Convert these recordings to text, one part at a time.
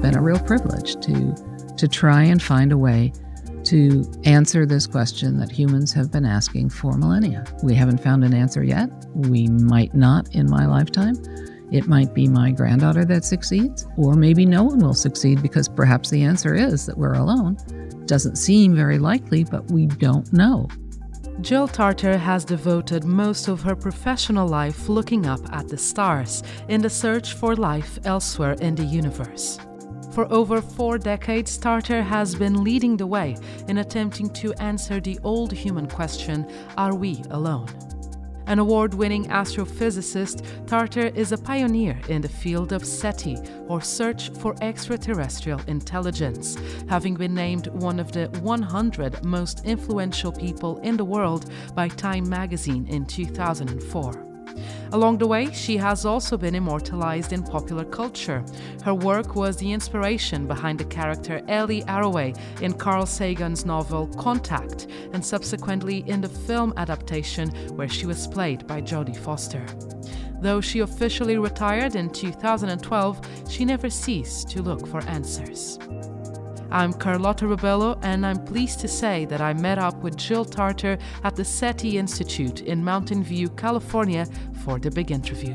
been a real privilege to, to try and find a way to answer this question that humans have been asking for millennia. We haven't found an answer yet. We might not in my lifetime. It might be my granddaughter that succeeds, or maybe no one will succeed because perhaps the answer is that we're alone. Doesn't seem very likely, but we don't know. Jill Tarter has devoted most of her professional life looking up at the stars in the search for life elsewhere in the universe. For over four decades, Tarter has been leading the way in attempting to answer the old human question Are we alone? An award winning astrophysicist, Tarter is a pioneer in the field of SETI, or Search for Extraterrestrial Intelligence, having been named one of the 100 most influential people in the world by Time magazine in 2004. Along the way, she has also been immortalized in popular culture. Her work was the inspiration behind the character Ellie Arroway in Carl Sagan's novel Contact, and subsequently in the film adaptation where she was played by Jodie Foster. Though she officially retired in 2012, she never ceased to look for answers. I'm Carlotta Rebello, and I'm pleased to say that I met up with Jill Tarter at the SETI Institute in Mountain View, California, for the big interview.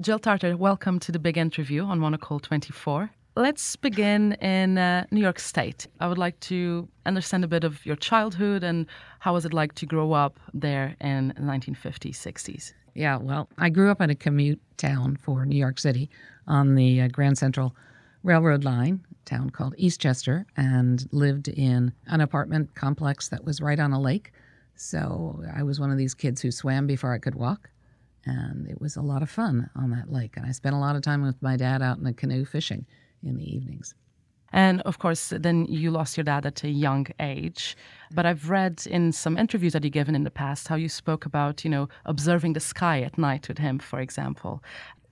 Jill Tarter, welcome to the big interview on Monocle 24. Let's begin in uh, New York State. I would like to understand a bit of your childhood and how was it like to grow up there in the 1950s, 60s? Yeah, well, I grew up in a commute town for New York City on the uh, Grand Central Railroad line, town called Eastchester, and lived in an apartment complex that was right on a lake. So I was one of these kids who swam before I could walk. And it was a lot of fun on that lake. And I spent a lot of time with my dad out in a canoe fishing in the evenings. And of course, then you lost your dad at a young age. But I've read in some interviews that you've given in the past how you spoke about, you know, observing the sky at night with him, for example.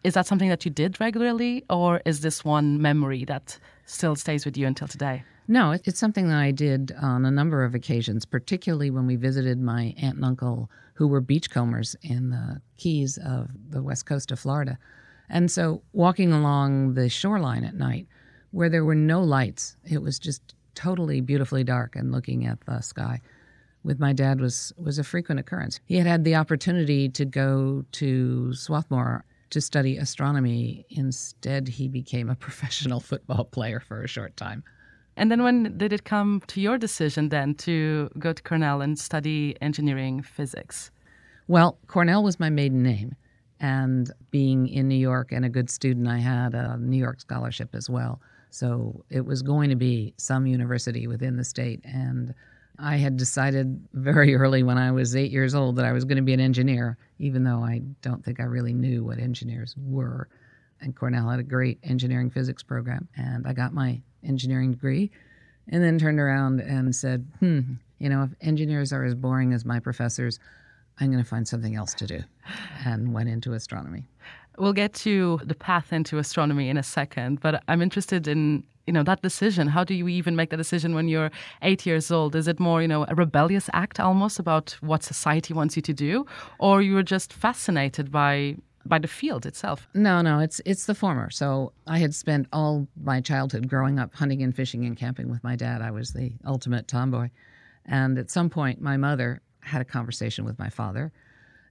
Is that something that you did regularly, or is this one memory that still stays with you until today? No, it's something that I did on a number of occasions, particularly when we visited my aunt and uncle who were beachcombers in the Keys of the west coast of Florida. And so walking along the shoreline at night, where there were no lights, it was just totally beautifully dark and looking at the sky with my dad was was a frequent occurrence. He had had the opportunity to go to Swarthmore to study astronomy. Instead, he became a professional football player for a short time. And then when did it come to your decision then to go to Cornell and study engineering physics? Well, Cornell was my maiden name. And being in New York and a good student, I had a New York scholarship as well. So it was going to be some university within the state. And I had decided very early when I was eight years old that I was going to be an engineer, even though I don't think I really knew what engineers were. And Cornell had a great engineering physics program. And I got my engineering degree and then turned around and said, hmm, you know, if engineers are as boring as my professors, I'm going to find something else to do. And went into astronomy. We'll get to the path into astronomy in a second, but I'm interested in you know that decision. How do you even make that decision when you're eight years old? Is it more you know a rebellious act almost about what society wants you to do or you were just fascinated by by the field itself? No no it's it's the former. So i had spent all my childhood growing up hunting and fishing and camping with my dad. I was the ultimate tomboy. And at some point my mother had a conversation with my father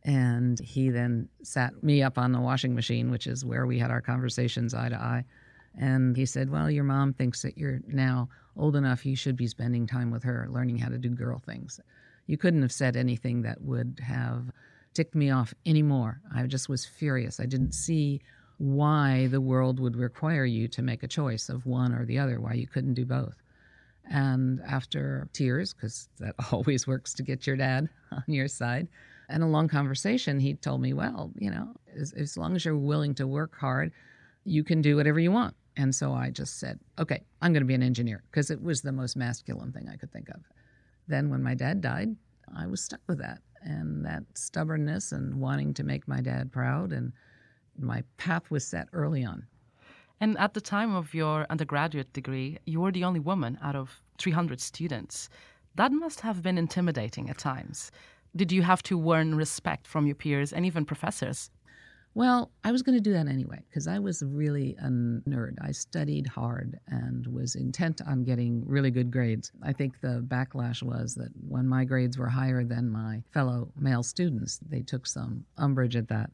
and he then sat me up on the washing machine which is where we had our conversations eye to eye and he said, Well, your mom thinks that you're now old enough, you should be spending time with her, learning how to do girl things. You couldn't have said anything that would have ticked me off anymore. I just was furious. I didn't see why the world would require you to make a choice of one or the other, why you couldn't do both. And after tears, because that always works to get your dad on your side, and a long conversation, he told me, Well, you know, as, as long as you're willing to work hard, you can do whatever you want. And so I just said, okay, I'm going to be an engineer because it was the most masculine thing I could think of. Then when my dad died, I was stuck with that and that stubbornness and wanting to make my dad proud. And my path was set early on. And at the time of your undergraduate degree, you were the only woman out of 300 students. That must have been intimidating at times. Did you have to earn respect from your peers and even professors? Well, I was going to do that anyway because I was really a nerd. I studied hard and was intent on getting really good grades. I think the backlash was that when my grades were higher than my fellow male students, they took some umbrage at that.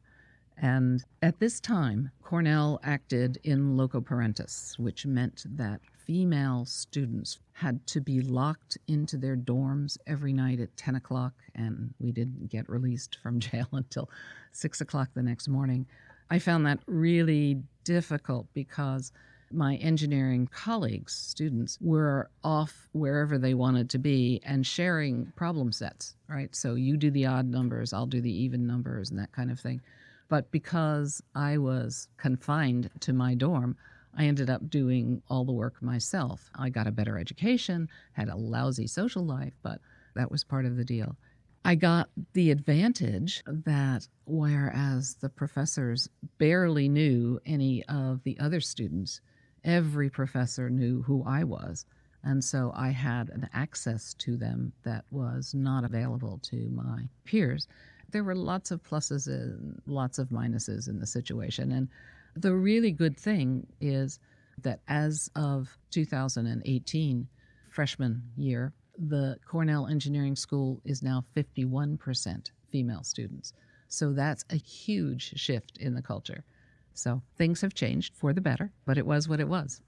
And at this time, Cornell acted in loco parentis, which meant that female students had to be locked into their dorms every night at 10 o'clock, and we didn't get released from jail until 6 o'clock the next morning. I found that really difficult because my engineering colleagues, students, were off wherever they wanted to be and sharing problem sets, right? So you do the odd numbers, I'll do the even numbers, and that kind of thing. But because I was confined to my dorm, I ended up doing all the work myself. I got a better education, had a lousy social life, but that was part of the deal. I got the advantage that whereas the professors barely knew any of the other students, every professor knew who I was. And so I had an access to them that was not available to my peers. There were lots of pluses and lots of minuses in the situation. And the really good thing is that as of 2018, freshman year, the Cornell Engineering School is now 51% female students. So that's a huge shift in the culture. So things have changed for the better, but it was what it was.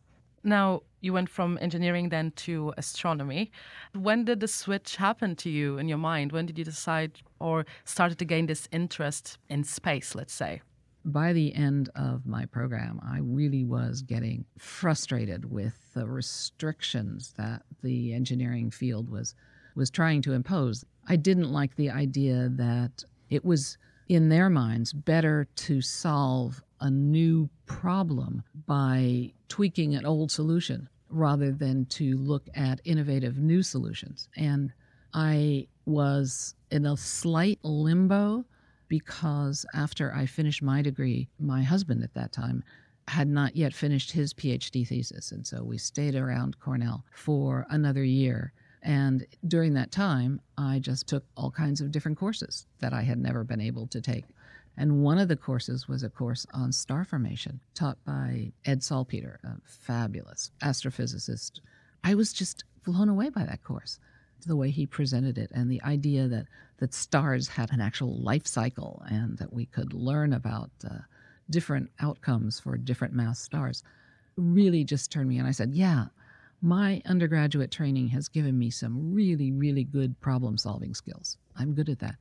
Now, you went from engineering then to astronomy. When did the switch happen to you in your mind? When did you decide or started to gain this interest in space, let's say? By the end of my program, I really was getting frustrated with the restrictions that the engineering field was was trying to impose. I didn't like the idea that it was in their minds better to solve a new problem by tweaking an old solution rather than to look at innovative new solutions. And I was in a slight limbo because after I finished my degree, my husband at that time had not yet finished his PhD thesis. And so we stayed around Cornell for another year. And during that time, I just took all kinds of different courses that I had never been able to take. And one of the courses was a course on star formation taught by Ed Salpeter, a fabulous astrophysicist. I was just blown away by that course the way he presented it and the idea that, that stars had an actual life cycle and that we could learn about uh, different outcomes for different mass stars really just turned me on. I said, Yeah, my undergraduate training has given me some really, really good problem solving skills. I'm good at that.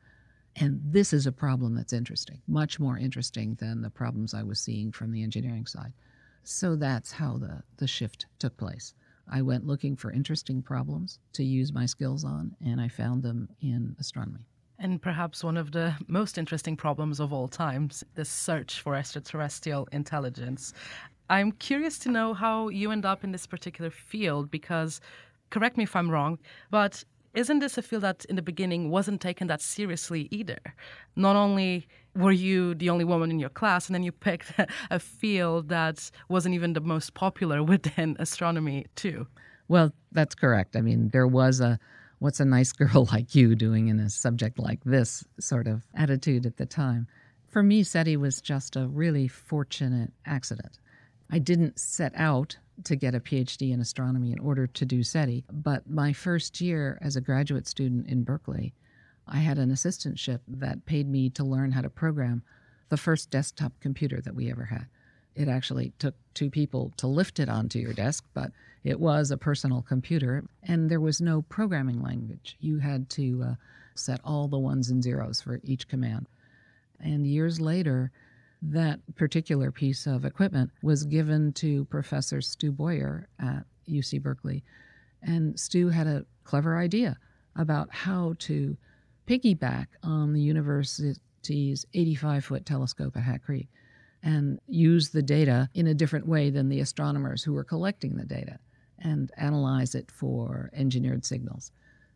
And this is a problem that's interesting, much more interesting than the problems I was seeing from the engineering side. So that's how the, the shift took place. I went looking for interesting problems to use my skills on, and I found them in astronomy. And perhaps one of the most interesting problems of all times the search for extraterrestrial intelligence. I'm curious to know how you end up in this particular field because, correct me if I'm wrong, but isn't this a field that in the beginning wasn't taken that seriously either? Not only were you the only woman in your class, and then you picked a field that wasn't even the most popular within astronomy, too. Well, that's correct. I mean, there was a what's a nice girl like you doing in a subject like this sort of attitude at the time. For me, SETI was just a really fortunate accident. I didn't set out to get a PhD in astronomy in order to do SETI, but my first year as a graduate student in Berkeley, I had an assistantship that paid me to learn how to program the first desktop computer that we ever had. It actually took two people to lift it onto your desk, but it was a personal computer, and there was no programming language. You had to uh, set all the ones and zeros for each command. And years later, that particular piece of equipment was given to Professor Stu Bowyer at UC Berkeley. And Stu had a clever idea about how to piggyback on the university's 85 foot telescope at Hat Creek and use the data in a different way than the astronomers who were collecting the data and analyze it for engineered signals.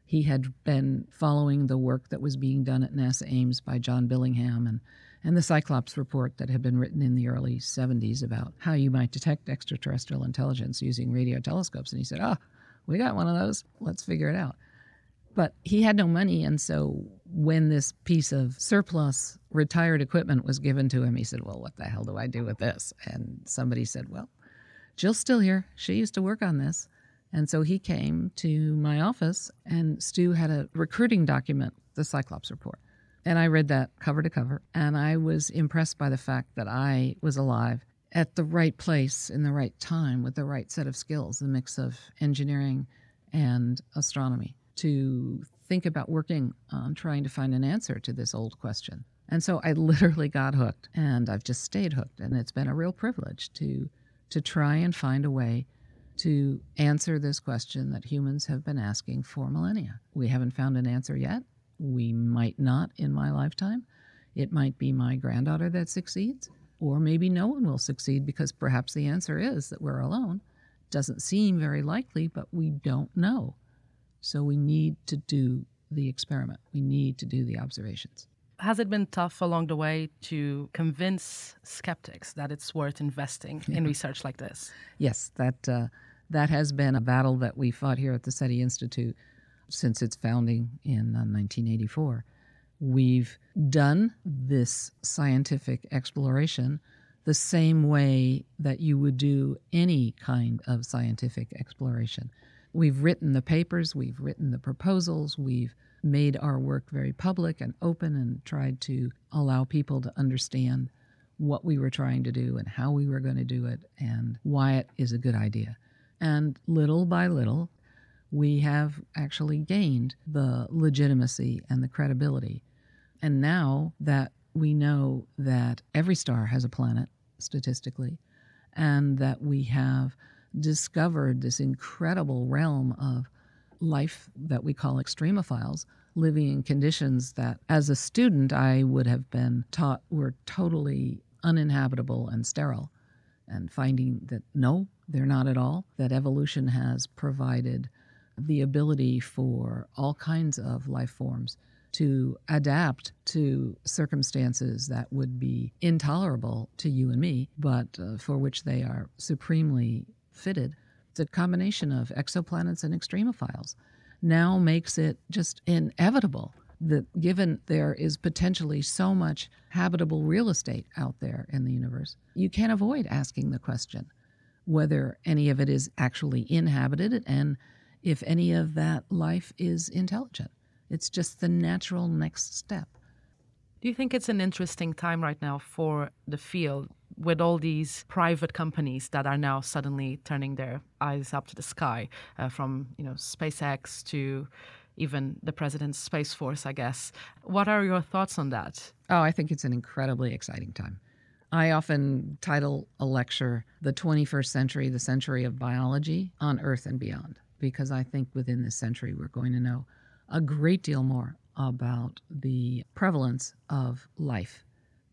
He had been following the work that was being done at NASA Ames by John Billingham and, and the Cyclops report that had been written in the early 70s about how you might detect extraterrestrial intelligence using radio telescopes. And he said, Ah, oh, we got one of those. Let's figure it out But he had no money. And so when this piece of surplus retired equipment was given to him, he said, Well, what the hell do I do with this? And somebody said, Well, Jill's still here. She used to work on this. And so he came to my office, and Stu had a recruiting document, the Cyclops report. And I read that cover to cover, and I was impressed by the fact that I was alive at the right place in the right time with the right set of skills, the mix of engineering and astronomy, to think about working on trying to find an answer to this old question. And so I literally got hooked, and I've just stayed hooked, and it's been a real privilege to to try and find a way to answer this question that humans have been asking for millennia. We haven't found an answer yet. We might not in my lifetime. It might be my granddaughter that succeeds, or maybe no one will succeed because perhaps the answer is that we're alone. Doesn't seem very likely, but we don't know. So we need to do the experiment. We need to do the observations. Has it been tough along the way to convince skeptics that it's worth investing yeah. in research like this? Yes, that uh, that has been a battle that we fought here at the SETI Institute since its founding in uh, 1984. We've done this scientific exploration the same way that you would do any kind of scientific exploration. We've written the papers, we've written the proposals, we've made our work very public and open and tried to allow people to understand what we were trying to do and how we were going to do it and why it is a good idea. And little by little, we have actually gained the legitimacy and the credibility. And now that we know that every star has a planet statistically, and that we have discovered this incredible realm of life that we call extremophiles living in conditions that, as a student, I would have been taught were totally uninhabitable and sterile. And finding that no, they're not at all, that evolution has provided the ability for all kinds of life forms to adapt to circumstances that would be intolerable to you and me, but uh, for which they are supremely fitted. The combination of exoplanets and extremophiles now makes it just inevitable that given there is potentially so much habitable real estate out there in the universe, you can't avoid asking the question whether any of it is actually inhabited and if any of that life is intelligent. It's just the natural next step. Do you think it's an interesting time right now for the field with all these private companies that are now suddenly turning their eyes up to the sky, uh, from you know SpaceX to even the president's space force, I guess. What are your thoughts on that? Oh, I think it's an incredibly exciting time. I often title a lecture The 21st Century, the Century of Biology on Earth and Beyond, because I think within this century we're going to know a great deal more about the prevalence of life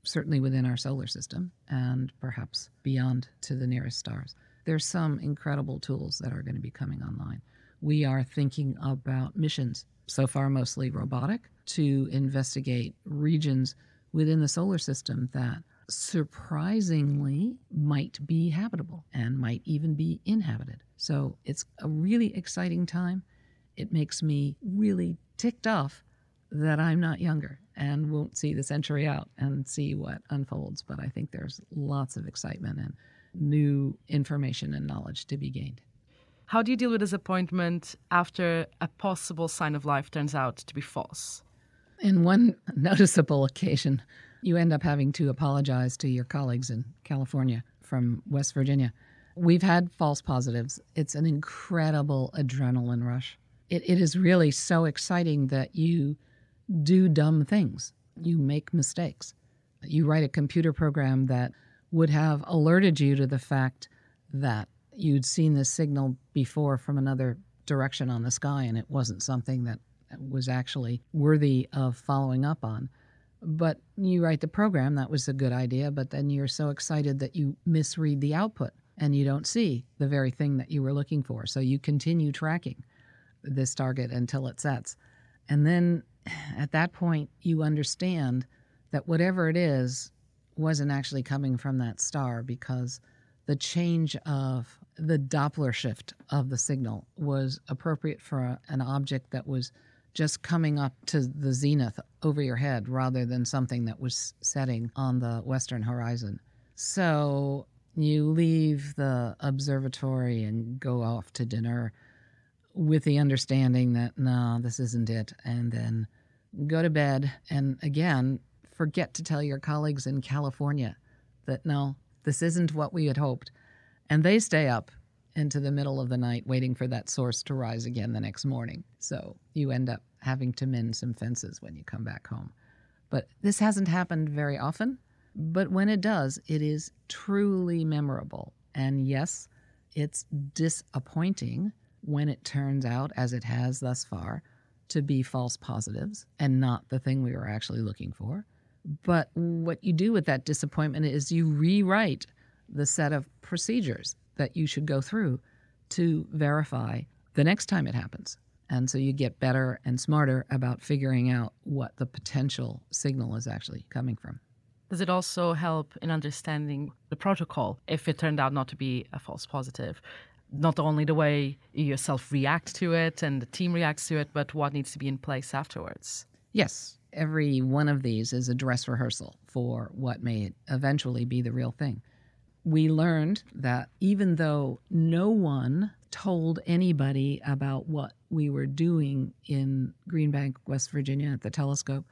certainly within our solar system and perhaps beyond to the nearest stars. There's some incredible tools that are going to be coming online. We are thinking about missions, so far mostly robotic, to investigate regions within the solar system that surprisingly might be habitable and might even be inhabited. So it's a really exciting time. It makes me really ticked off that I'm not younger and won't see the century out and see what unfolds. But I think there's lots of excitement and new information and knowledge to be gained. How do you deal with disappointment after a possible sign of life turns out to be false? In one noticeable occasion, you end up having to apologize to your colleagues in California from West Virginia. We've had false positives. It's an incredible adrenaline rush. It, it is really so exciting that you do dumb things. You make mistakes. You write a computer program that would have alerted you to the fact that you'd seen this signal before from another direction on the sky and it wasn't something that was actually worthy of following up on. But you write the program, that was a good idea, but then you're so excited that you misread the output and you don't see the very thing that you were looking for. So you continue tracking this target until it sets. And then at that point, you understand that whatever it is wasn't actually coming from that star because the change of the Doppler shift of the signal was appropriate for a, an object that was just coming up to the zenith over your head rather than something that was setting on the western horizon. So you leave the observatory and go off to dinner with the understanding that, no, this isn't it. And then go to bed and again, forget to tell your colleagues in California that, no, this isn't what we had hoped. And they stay up into the middle of the night waiting for that source to rise again the next morning. So you end up having to mend some fences when you come back home. But this hasn't happened very often. But when it does, it is truly memorable. And yes, it's disappointing when it turns out, as it has thus far, to be false positives and not the thing we were actually looking for. But what you do with that disappointment is you rewrite the set of procedures that you should go through to verify the next time it happens. And so you get better and smarter about figuring out what the potential signal is actually coming from. Does it also help in understanding the protocol if it turned out not to be a false positive? Not only the way you yourself react to it and the team reacts to it, but what needs to be in place afterwards? Yes. Every one of these is a dress rehearsal for what may eventually be the real thing we learned that even though no one told anybody about what we were doing in Green Bank, West Virginia at the telescope,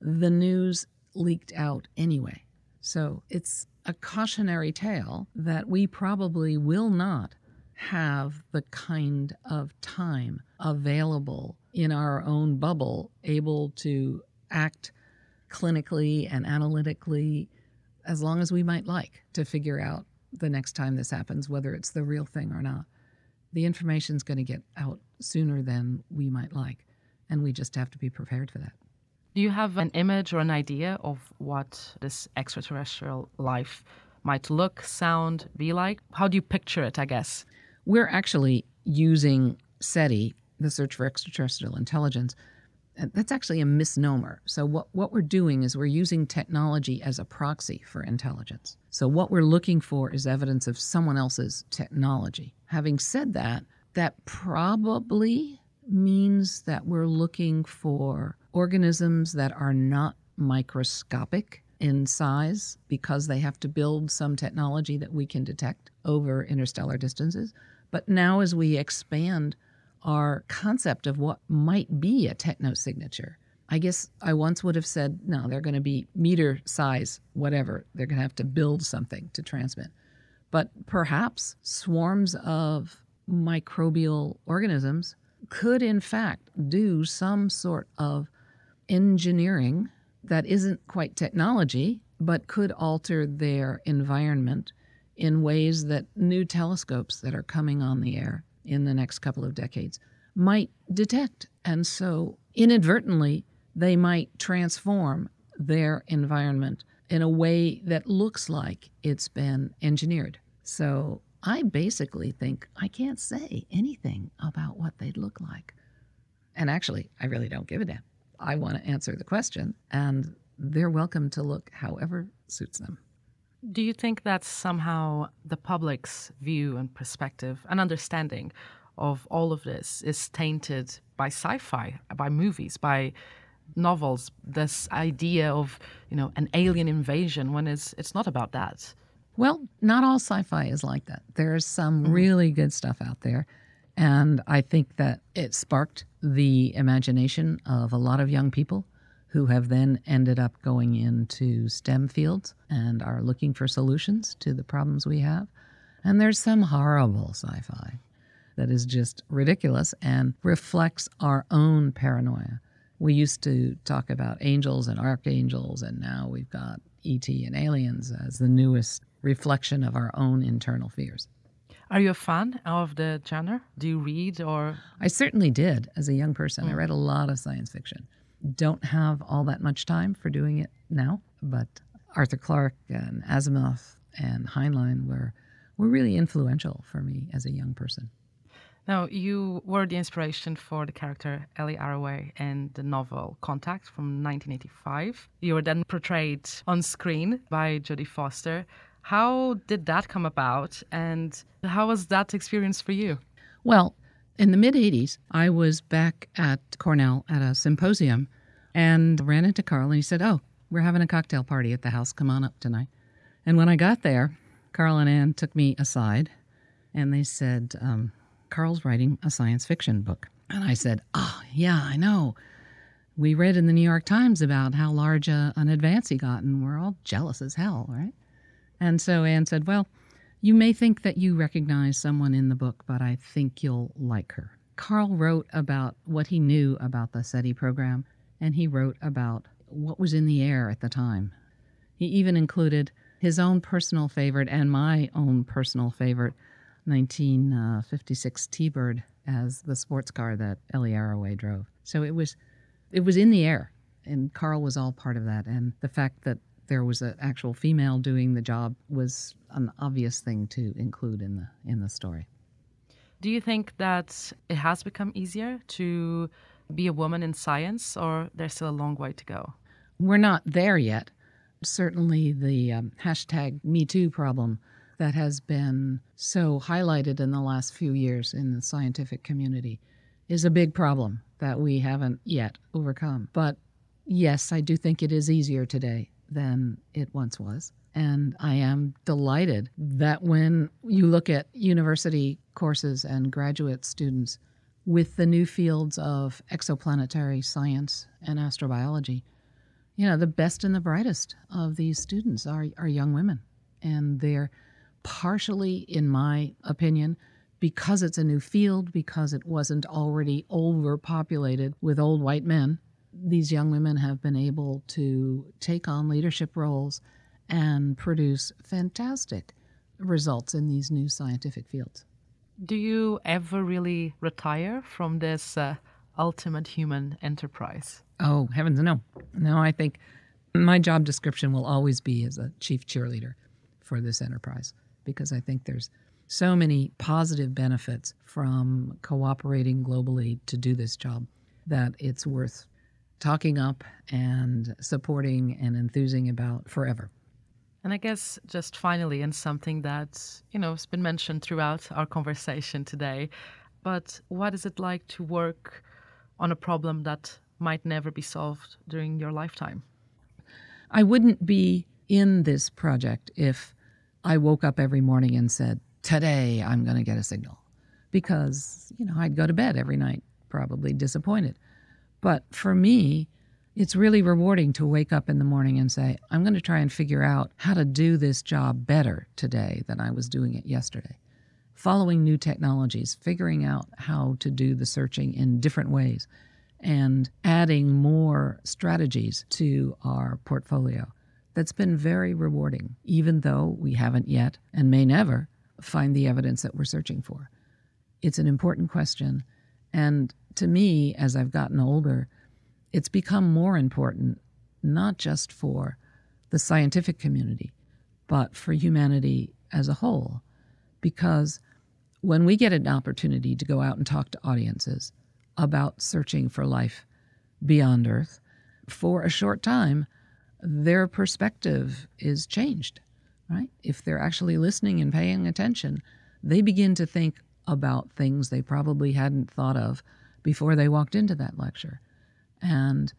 the news leaked out anyway. So it's a cautionary tale that we probably will not have the kind of time available in our own bubble able to act clinically and analytically as long as we might like to figure out the next time this happens, whether it's the real thing or not. The information's going to get out sooner than we might like, and we just have to be prepared for that. Do you have an image or an idea of what this extraterrestrial life might look, sound, be like? How do you picture it, I guess? We're actually using SETI, the Search for Extraterrestrial Intelligence, that's actually a misnomer. So, what, what we're doing is we're using technology as a proxy for intelligence. So, what we're looking for is evidence of someone else's technology. Having said that, that probably means that we're looking for organisms that are not microscopic in size because they have to build some technology that we can detect over interstellar distances. But now, as we expand our concept of what might be a techno signature. I guess I once would have said, no, they're going to be meter size, whatever. They're going to have to build something to transmit. But perhaps swarms of microbial organisms could, in fact, do some sort of engineering that isn't quite technology, but could alter their environment in ways that new telescopes that are coming on the air in the next couple of decades might detect. And so inadvertently, they might transform their environment in a way that looks like it's been engineered. So I basically think I can't say anything about what they'd look like. And actually, I really don't give a damn. I want to answer the question, and they're welcome to look however suits them. Do you think that somehow the public's view and perspective and understanding of all of this is tainted by sci-fi, by movies, by novels? This idea of you know an alien invasion when it's it's not about that. Well, not all sci-fi is like that. There's some mm-hmm. really good stuff out there. And I think that it sparked the imagination of a lot of young people who have then ended up going into STEM fields and are looking for solutions to the problems we have. And there's some horrible sci fi that is just ridiculous and reflects our own paranoia. We used to talk about angels and archangels, and now we've got ET and aliens as the newest reflection of our own internal fears. Are you a fan of the genre? Do you read or? I certainly did as a young person. Mm. I read a lot of science fiction don't have all that much time for doing it now, but Arthur Clarke and Asimov and Heinlein were were really influential for me as a young person. Now, you were the inspiration for the character Ellie Arroway in the novel Contact from 1985. You were then portrayed on screen by Jodie Foster. How did that come about, and how was that experience for you? Well, In the mid 80s, I was back at Cornell at a symposium and ran into Carl and he said, Oh, we're having a cocktail party at the house. Come on up tonight. And when I got there, Carl and Ann took me aside and they said, um, Carl's writing a science fiction book. And I said, Oh, yeah, I know. We read in the New York Times about how large a, an advance he got, and we're all jealous as hell, right? And so Ann said, Well, you may think that you recognize someone in the book, but I think you'll like her. Carl wrote about what he knew about the SETI program, and he wrote about what was in the air at the time. He even included his own personal favorite and my own personal favorite, 1956 T-Bird, as the sports car that Ellie Arroway drove. So it was, it was in the air, and Carl was all part of that. And the fact that there was an actual female doing the job was an obvious thing to include in the in the story. Do you think that it has become easier to be a woman in science, or there's still a long way to go? We're not there yet. Certainly, the um, hashtag MeToo problem that has been so highlighted in the last few years in the scientific community is a big problem that we haven't yet overcome. But yes, I do think it is easier today than it once was. And I am delighted that when you look at university courses and graduate students with the new fields of exoplanetary science and astrobiology, you know, the best and the brightest of these students are, are young women. And they're partially, in my opinion, because it's a new field, because it wasn't already overpopulated with old white men, these young women have been able to take on leadership roles and produce fantastic results in these new scientific fields. Do you ever really retire from this uh, ultimate human enterprise? Oh, heavens no. No, I think my job description will always be as a chief cheerleader for this enterprise because I think there's so many positive benefits from cooperating globally to do this job that it's worth talking up and supporting and enthusing about forever. And I guess just finally, and something that, you know, has been mentioned throughout our conversation today, but what is it like to work on a problem that might never be solved during your lifetime? I wouldn't be in this project if I woke up every morning and said, Today I'm going to get a signal. Because, you know, I'd go to bed every night probably disappointed. But for me, it's really rewarding to wake up in the morning and say, I'm going to try and figure out how to do this job better today than I was doing it yesterday. Following new technologies, figuring out how to do the searching in different ways, and adding more strategies to our portfolio. That's been very rewarding, even though we haven't yet and may never find the evidence that we're searching for. It's an important question. And to me, as I've gotten older, it's become more important, not just for the scientific community, but for humanity as a whole. Because when we get an opportunity to go out and talk to audiences about searching for life beyond Earth, for a short time, their perspective is changed, right? If they're actually listening and paying attention, they begin to think about things they probably hadn't thought of before they walked into that lecture. And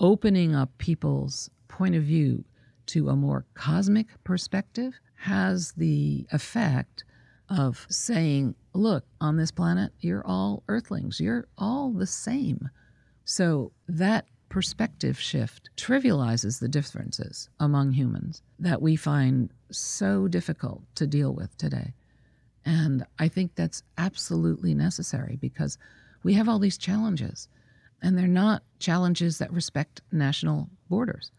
opening up people's point of view to a more cosmic perspective has the effect of saying, look, on this planet, you're all earthlings, you're all the same. So that perspective shift trivializes the differences among humans that we find so difficult to deal with today. And I think that's absolutely necessary because we have all these challenges, and they're not challenges that respect national borders.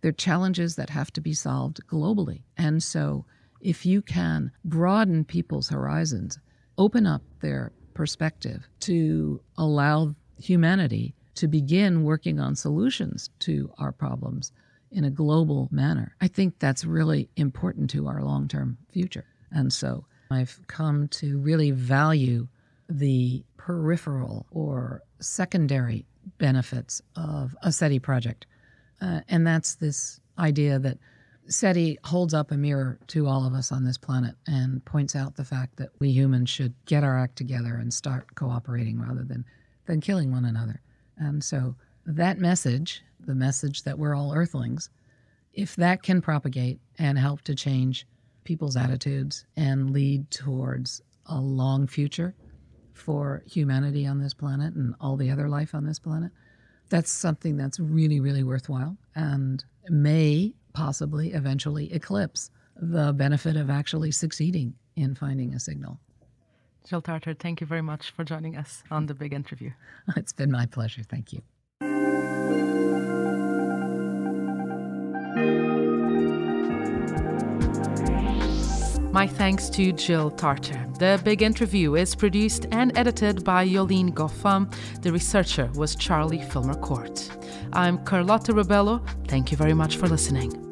They're challenges that have to be solved globally. And so, if you can broaden people's horizons, open up their perspective to allow humanity to begin working on solutions to our problems in a global manner, I think that's really important to our long term future. And so, I've come to really value the peripheral or secondary benefits of a SETI project. Uh, and that's this idea that SETI holds up a mirror to all of us on this planet and points out the fact that we humans should get our act together and start cooperating rather than, than killing one another. And so that message, the message that we're all earthlings, if that can propagate and help to change people's attitudes and lead towards a long future for humanity on this planet and all the other life on this planet, that's something that's really, really worthwhile and may possibly eventually eclipse the benefit of actually succeeding in finding a signal. Jill Tarter, thank you very much for joining us on the big interview. It's been my pleasure. Thank you. My thanks to Jill Tarter. The Big Interview is produced and edited by Yolene Goffam. The researcher was Charlie Filmer Court. I'm Carlotta Ribello. Thank you very much for listening.